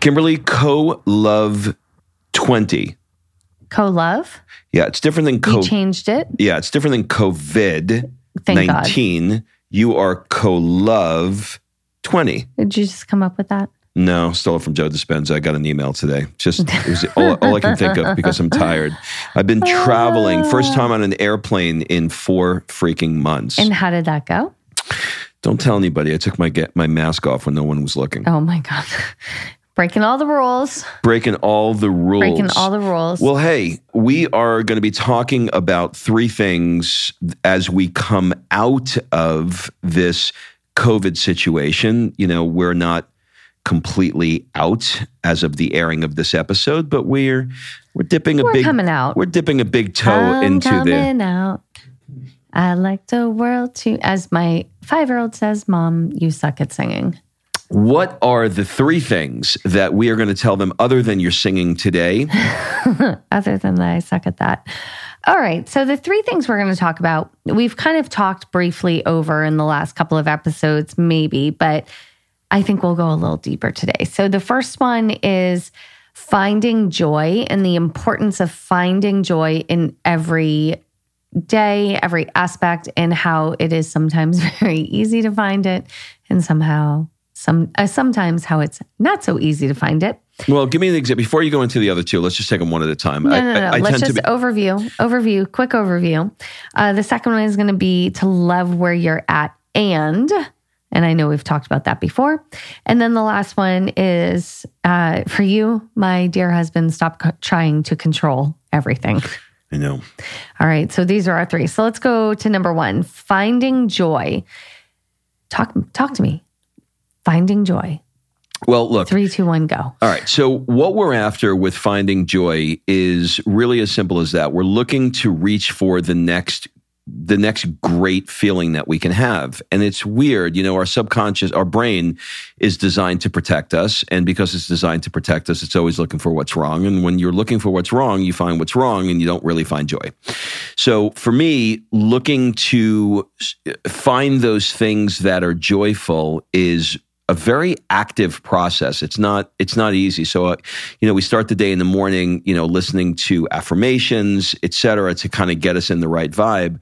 Kimberly, co love 20. Co love? Yeah, it's different than co. You changed it? Yeah, it's different than COVID 19. You are co love 20. Did you just come up with that? No, stole it from Joe Dispenza. I got an email today. Just it was all, all, I can think of because I'm tired. I've been traveling, oh. first time on an airplane in four freaking months. And how did that go? Don't tell anybody. I took my get my mask off when no one was looking. Oh my god. Breaking all the rules. Breaking all the rules. Breaking all the rules. Well, hey, we are going to be talking about three things as we come out of this COVID situation. You know, we're not completely out as of the airing of this episode, but we're we're dipping a we're big coming out. We're dipping a big toe I'm into coming the out. I like the world to as my five year old says, Mom, you suck at singing. What are the three things that we are going to tell them other than you're singing today? other than that, I suck at that. All right. So, the three things we're going to talk about, we've kind of talked briefly over in the last couple of episodes, maybe, but I think we'll go a little deeper today. So, the first one is finding joy and the importance of finding joy in every day, every aspect, and how it is sometimes very easy to find it and somehow some uh, sometimes how it's not so easy to find it. Well, give me an example before you go into the other two. Let's just take them one at a time. No, I, no, no. I, I let's just be- overview, overview, quick overview. Uh, the second one is going to be to love where you're at, and and I know we've talked about that before. And then the last one is uh, for you, my dear husband. Stop co- trying to control everything. I know. All right, so these are our three. So let's go to number one: finding joy. Talk, talk to me finding joy. Well, look. Three, two, one, go. All right. So, what we're after with finding joy is really as simple as that. We're looking to reach for the next the next great feeling that we can have. And it's weird, you know, our subconscious, our brain is designed to protect us. And because it's designed to protect us, it's always looking for what's wrong. And when you're looking for what's wrong, you find what's wrong and you don't really find joy. So for me, looking to find those things that are joyful is a very active process. It's not it's not easy. So, uh, you know, we start the day in the morning, you know, listening to affirmations, et cetera, to kind of get us in the right vibe.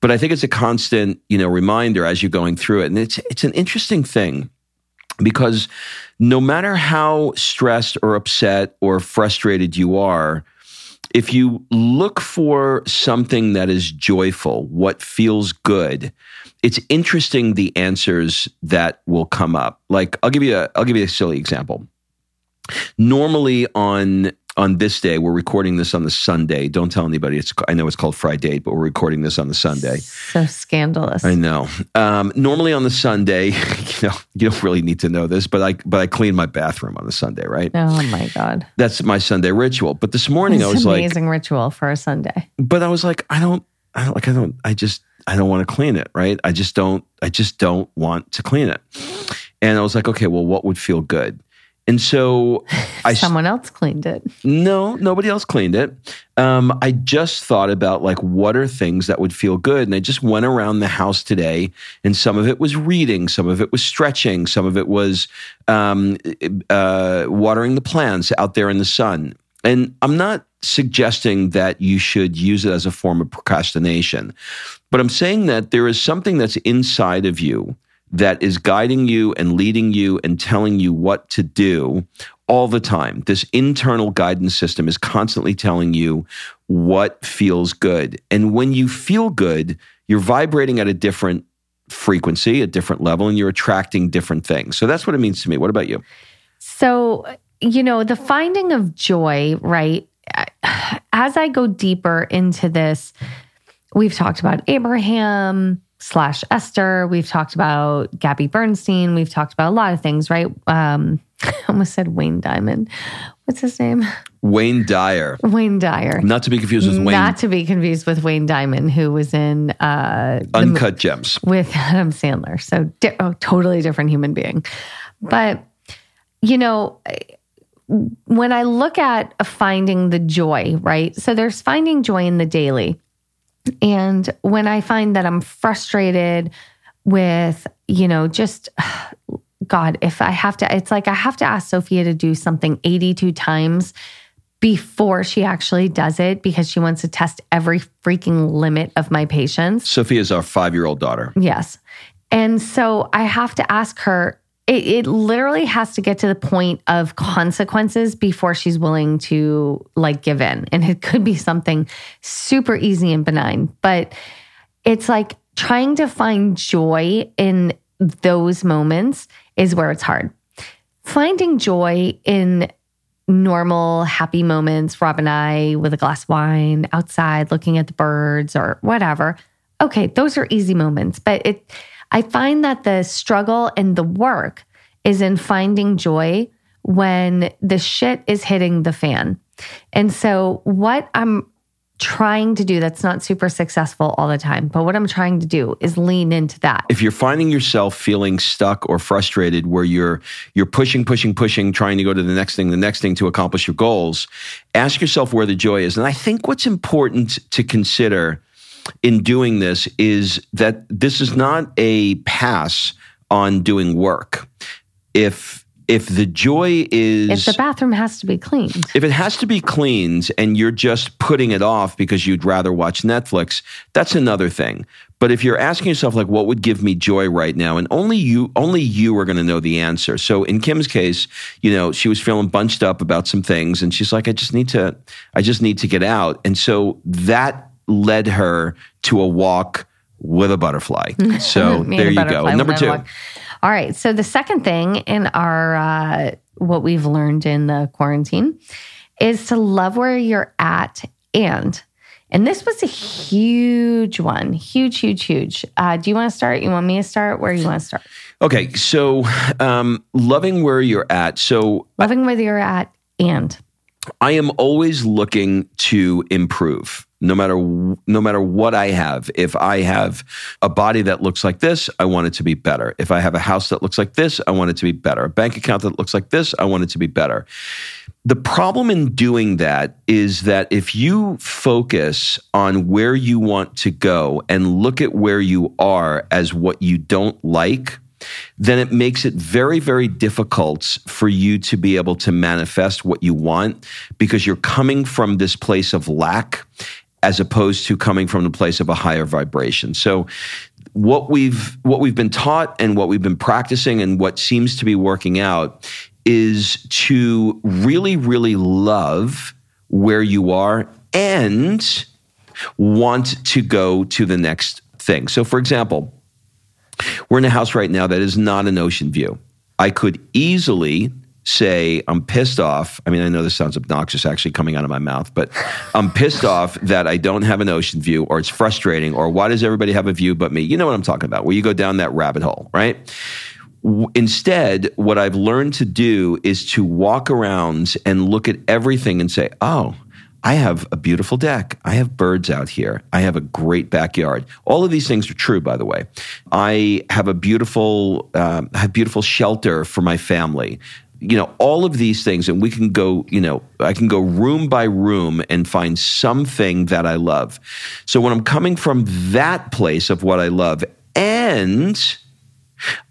But I think it's a constant, you know, reminder as you're going through it, and it's it's an interesting thing because no matter how stressed or upset or frustrated you are, if you look for something that is joyful, what feels good, it's interesting the answers that will come up. Like I'll give you a I'll give you a silly example. Normally on on this day. We're recording this on the Sunday. Don't tell anybody. It's I know it's called Friday, but we're recording this on the Sunday. So scandalous. I know. Um, normally on the Sunday, you know, you don't really need to know this, but I but I clean my bathroom on the Sunday, right? Oh my god. That's my Sunday ritual. But this morning It's I was an like, amazing ritual for a Sunday. but I was like, I don't, I don't like, I don't, I just, I don't want to clean it, right? I just don't, I just don't want to clean it. And I was like, okay, well, what would feel good? And so I Someone else cleaned it. no, nobody else cleaned it. Um, I just thought about like what are things that would feel good, and I just went around the house today, and some of it was reading, some of it was stretching, some of it was um, uh, watering the plants out there in the sun. And I'm not suggesting that you should use it as a form of procrastination, but I'm saying that there is something that's inside of you that is guiding you and leading you and telling you what to do all the time. This internal guidance system is constantly telling you what feels good. And when you feel good, you're vibrating at a different frequency, a different level, and you're attracting different things. So that's what it means to me. What about you? So, you know, the finding of joy, right? As I go deeper into this, we've talked about Abraham slash Esther. We've talked about Gabby Bernstein. We've talked about a lot of things, right? Um, I almost said Wayne Diamond. What's his name? Wayne Dyer. Wayne Dyer. Not to be confused with Wayne Not to be confused with Wayne Diamond, who was in uh, the Uncut Gems. with Adam Sandler. So, di- oh, totally different human being. But, you know, when I look at finding the joy, right? So, there's finding joy in the daily. And when I find that I'm frustrated with, you know, just God, if I have to, it's like I have to ask Sophia to do something 82 times before she actually does it because she wants to test every freaking limit of my patience. Sophia is our five year old daughter. Yes. And so I have to ask her, it, it literally has to get to the point of consequences before she's willing to like give in. And it could be something super easy and benign, but it's like trying to find joy in those moments is where it's hard. Finding joy in normal, happy moments, Rob and I with a glass of wine outside looking at the birds or whatever. Okay, those are easy moments, but it I find that the struggle and the work is in finding joy when the shit is hitting the fan. And so what I'm trying to do that's not super successful all the time, but what I'm trying to do is lean into that. if you're finding yourself feeling stuck or frustrated where you're you're pushing pushing pushing trying to go to the next thing the next thing to accomplish your goals ask yourself where the joy is and i think what's important to consider in doing this is that this is not a pass on doing work if if the joy is If the bathroom has to be cleaned. if it has to be cleaned and you're just putting it off because you'd rather watch Netflix, that's another thing. But if you're asking yourself like what would give me joy right now and only you only you are going to know the answer. So in Kim's case, you know, she was feeling bunched up about some things and she's like I just need to I just need to get out. And so that led her to a walk with a butterfly. So there you go. Number 2. All right. So the second thing in our uh, what we've learned in the quarantine is to love where you're at and and this was a huge one, huge, huge, huge. Uh, do you want to start? You want me to start? Where you want to start? Okay, so um loving where you're at. So Loving where you're at and I am always looking to improve. No matter no matter what I have. If I have a body that looks like this, I want it to be better. If I have a house that looks like this, I want it to be better. A bank account that looks like this, I want it to be better. The problem in doing that is that if you focus on where you want to go and look at where you are as what you don't like, then it makes it very, very difficult for you to be able to manifest what you want because you're coming from this place of lack as opposed to coming from the place of a higher vibration. So what we've what we've been taught and what we've been practicing and what seems to be working out is to really really love where you are and want to go to the next thing. So for example, we're in a house right now that is not an ocean view. I could easily say, I'm pissed off. I mean, I know this sounds obnoxious actually coming out of my mouth, but I'm pissed off that I don't have an ocean view or it's frustrating or why does everybody have a view but me? You know what I'm talking about, where you go down that rabbit hole, right? Instead, what I've learned to do is to walk around and look at everything and say, oh, I have a beautiful deck. I have birds out here. I have a great backyard. All of these things are true, by the way. I have a beautiful, I have beautiful shelter for my family. You know, all of these things, and we can go, you know, I can go room by room and find something that I love. So when I'm coming from that place of what I love and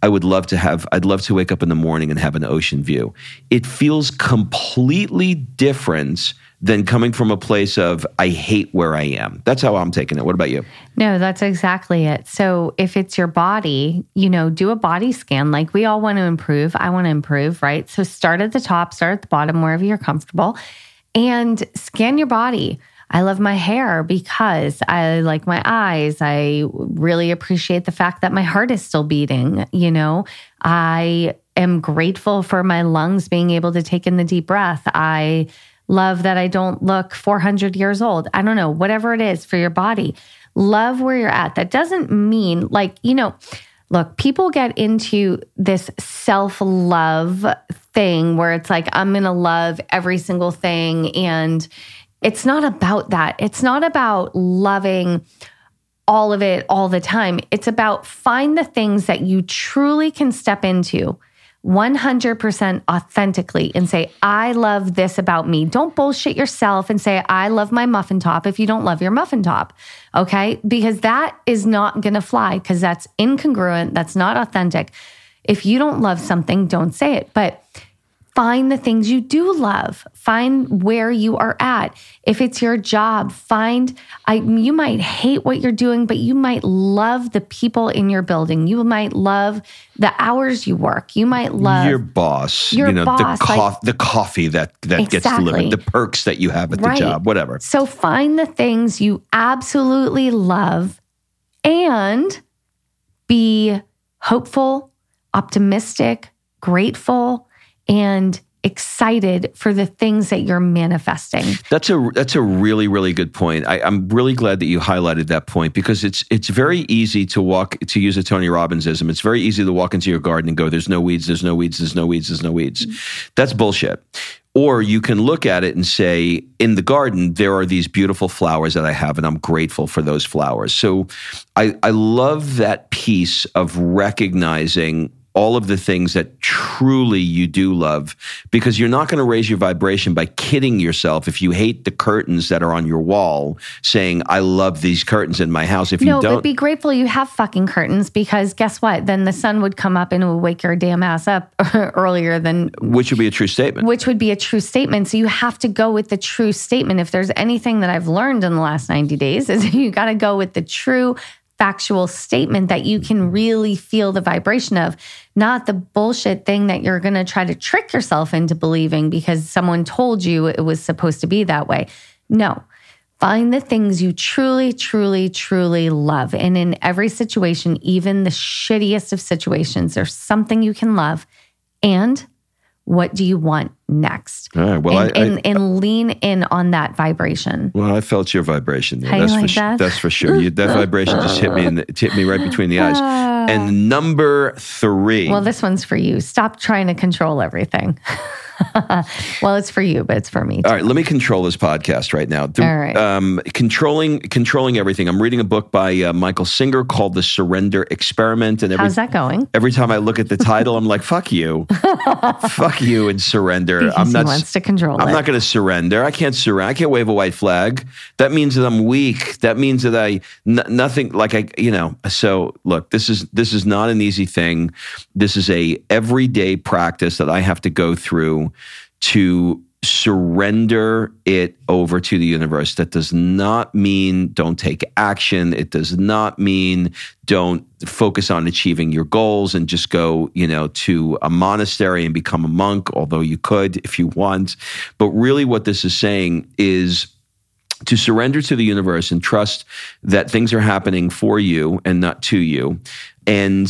I would love to have, I'd love to wake up in the morning and have an ocean view. It feels completely different than coming from a place of, I hate where I am. That's how I'm taking it. What about you? No, that's exactly it. So if it's your body, you know, do a body scan. Like we all want to improve. I want to improve, right? So start at the top, start at the bottom, wherever you're comfortable, and scan your body. I love my hair because I like my eyes. I really appreciate the fact that my heart is still beating. You know, I am grateful for my lungs being able to take in the deep breath. I love that I don't look 400 years old. I don't know, whatever it is for your body. Love where you're at. That doesn't mean like, you know, look, people get into this self love thing where it's like, I'm going to love every single thing. And it's not about that. It's not about loving all of it all the time. It's about find the things that you truly can step into 100% authentically and say, I love this about me. Don't bullshit yourself and say, I love my muffin top if you don't love your muffin top. Okay. Because that is not going to fly because that's incongruent. That's not authentic. If you don't love something, don't say it. But find the things you do love. Find where you are at. If it's your job find I, you might hate what you're doing but you might love the people in your building. You might love the hours you work. You might love your boss your you know boss, the, like, the coffee that that Exactly. gets delivered the perks that you have at Right. the job whatever. So find the things you absolutely love and be hopeful optimistic grateful and excited for the things that you're manifesting That's a that's a really really good point. I, I'm really glad that you highlighted that point because it's it's very easy to walk to use a Tony Robbinsism. It's very easy to walk into your garden and go, "There's no weeds. There's no weeds. There's no weeds. There's no weeds." Mm-hmm. That's bullshit. Or you can look at it and say, in the garden, there are these beautiful flowers that I have, and I'm grateful for those flowers. So I, I love that piece of recognizing all of the things that truly you do love because you're not going to raise your vibration by kidding yourself if you hate the curtains that are on your wall saying i love these curtains in my house if no you don't but be grateful you have fucking curtains because guess what then the sun would come up and it would wake your damn ass up earlier than which would be a true statement which would be a true statement. So you have to go with the true statement. If there's anything that I've learned in the last 90 days, is you got to go with the true factual statement that you can really feel the vibration of, not the bullshit thing that you're going to try to trick yourself into believing because someone told you it was supposed to be that way. No. Find the things you truly, truly, truly love. And in every situation, even the shittiest of situations, there's something you can love. And what do you want next? all right well and, I, I and, and lean in on that vibration. well, I felt your vibration. There. How you That's for like su- that? that's for sure. You, that vibration just hit me in the, hit me right between the eyes. Ah. And number three, Well, this one's for you. Stop trying to control everything. well, it's for you, but it's for me. Too. All right, let me control this podcast right now. The- All right. um, controlling controlling everything. I'm reading a book by uh, Michael Singer called The Surrender Experiment, and every How's that going? every time I look at the title, I'm like, "Fuck you, fuck you," and surrender. Because I'm not. wants to control I'm it. not going to surrender. I can't surrender. I can't wave a white flag. That means that I'm weak. That means that I n- nothing like I you know. So look, this is this is not an easy thing. This is a everyday practice that I have to go through to surrender it over to the universe. That does not mean don't take action. It does not mean don't focus on achieving your goals and just go, you know, to a monastery and become a monk, although you could if you want. But really what this is saying is to surrender to the universe and trust that things are happening for you and not to you. And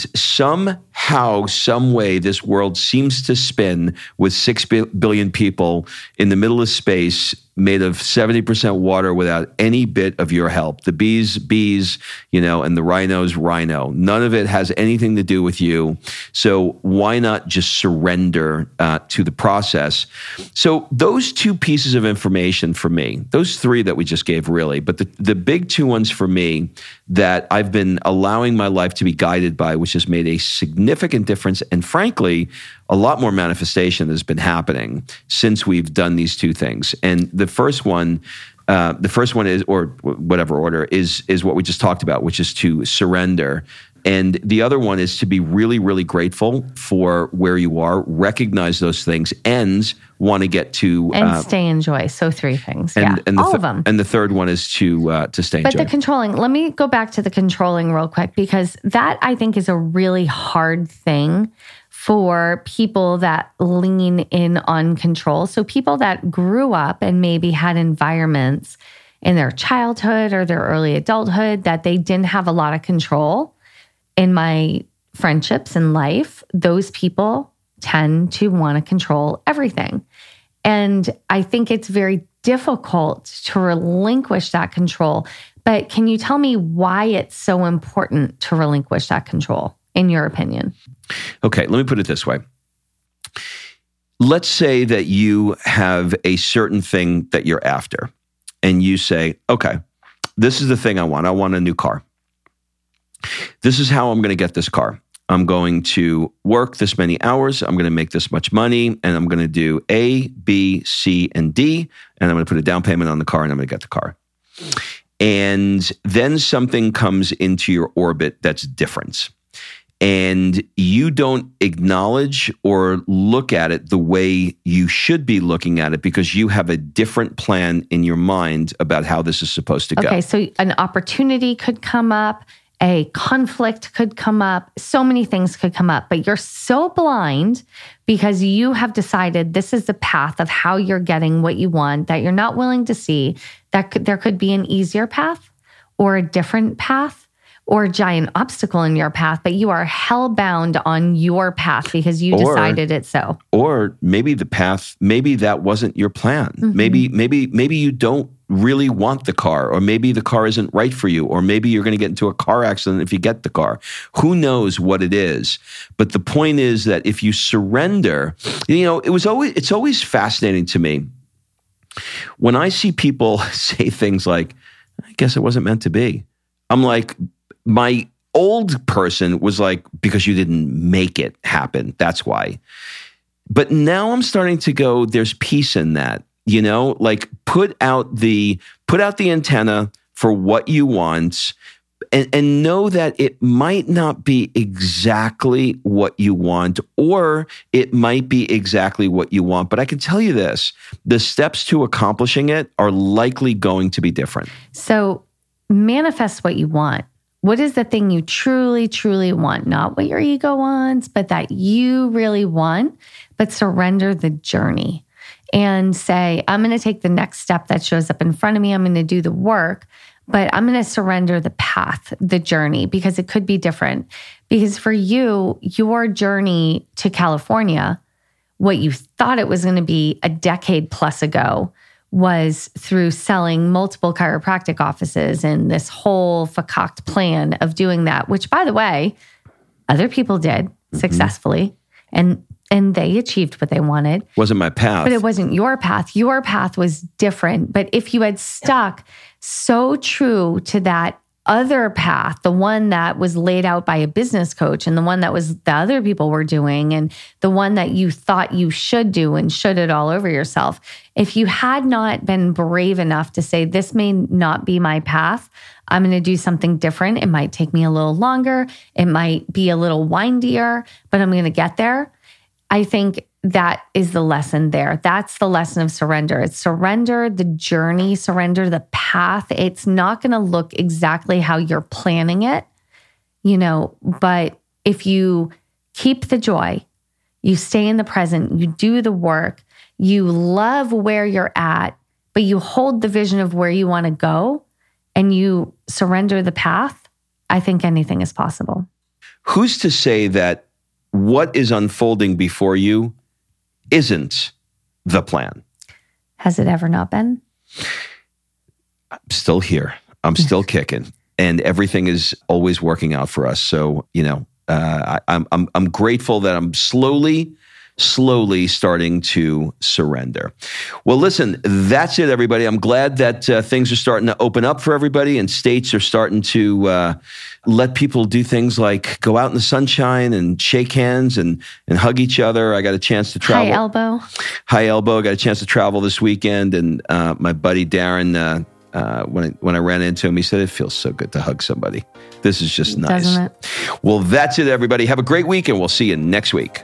somehow, some way, this world seems to spin with six billion people in the middle of space made of 70% water without any bit of your help. The bees, bees, you know, and the rhinos, rhino. None of it has anything to do with you. So why not just surrender uh, to the process? So those two pieces of information for me, those three that we just gave really, but the, the big two ones for me that I've been allowing my life to be guided by, which has made a significant difference. And frankly, a lot more manifestation has been happening since we've done these two things. And the first one, uh, the first one is, or whatever order, is is what we just talked about, which is to surrender. And the other one is to be really, really grateful for where you are, recognize those things, and want to get to and uh, stay in joy. So three things, and, yeah, and the all th- of them. And the third one is to uh, to stay. But in joy. the controlling. Let me go back to the controlling real quick because that I think is a really hard thing for people that lean in on control. So, people that grew up and maybe had environments in their childhood or their early adulthood that they didn't have a lot of control in my friendships and life, those people tend to want to control everything. And I think it's very difficult to relinquish that control. But can you tell me why it's so important to relinquish that control, in your opinion? Okay, let me put it this way. Let's say that you have a certain thing that you're after, and you say, okay, this is the thing I want. I want a new car. This is how I'm going to get this car. I'm going to work this many hours. I'm going to make this much money, and I'm going to do A, B, C, and D. And I'm going to put a down payment on the car, and I'm going to get the car. And then something comes into your orbit that's different and you don't acknowledge or look at it the way you should be looking at it because you have a different plan in your mind about how this is supposed to go. Okay, so an opportunity could come up, a conflict could come up, so many things could come up, but you're so blind because you have decided this is the path of how you're getting what you want that you're not willing to see that could, there could be an easier path or a different path or a giant obstacle in your path, but you are hell bound on your path because you or, decided it so. Or maybe the path, maybe that wasn't your plan. Mm-hmm. Maybe, maybe, maybe you don't really want the car, or maybe the car isn't right for you, or maybe you're going to get into a car accident if you get the car. Who knows what it is? But the point is that if you surrender, you know, it was always, it's always fascinating to me when I see people say things like, I guess it wasn't meant to be. I'm like, my old person was like, because you didn't make it happen. That's why. But now I'm starting to go, there's peace in that, you know, like put out the, put out the antenna for what you want and, and know that it might not be exactly what you want, or it might be exactly what you want. But I can tell you this the steps to accomplishing it are likely going to be different. So manifest what you want. What is the thing you truly, truly want? Not what your ego wants, but that you really want, but surrender the journey and say, I'm going to take the next step that shows up in front of me. I'm going to do the work, but I'm going to surrender the path, the journey, because it could be different. Because for you, your journey to California, what you thought it was going to be a decade plus ago, was through selling multiple chiropractic offices and this whole facoct plan of doing that, which by the way, other people did mm-hmm. successfully and and they achieved what they wanted. Wasn't my path. But it wasn't your path. Your path was different. But if you had stuck so true to that other path, the one that was laid out by a business coach and the one that was the other people were doing and the one that you thought you should do and should it all over yourself. If you had not been brave enough to say, this may not be my path, I'm going to do something different. It might take me a little longer. It might be a little windier, but I'm going to get there. I think that is the lesson there. That's the lesson of surrender. It's surrender the journey, surrender the path. It's not going to look exactly how you're planning it, you know, but if you keep the joy, you stay in the present, you do the work, you love where you're at, but you hold the vision of where you want to go and you surrender the path, I think anything is possible. who's to say that what is unfolding before you isn't the plan? Has it ever not been? I'm still here. I'm still kicking, and everything is always working out for us. So you know, uh, I, I'm I'm I'm grateful that I'm slowly slowly starting to surrender. Well, listen, that's it, everybody. I'm glad that uh, things are starting to open up for everybody and states are starting to uh, let people do things like go out in the sunshine and shake hands and, and hug each other. I got a chance to travel. High elbow. High elbow. I got a chance to travel this weekend. And uh, my buddy Darren, uh, uh, when I, when I ran into him, he said it feels so good to hug somebody. This is just nice. Well, that's it, everybody. Have a great week, and we'll see you next week.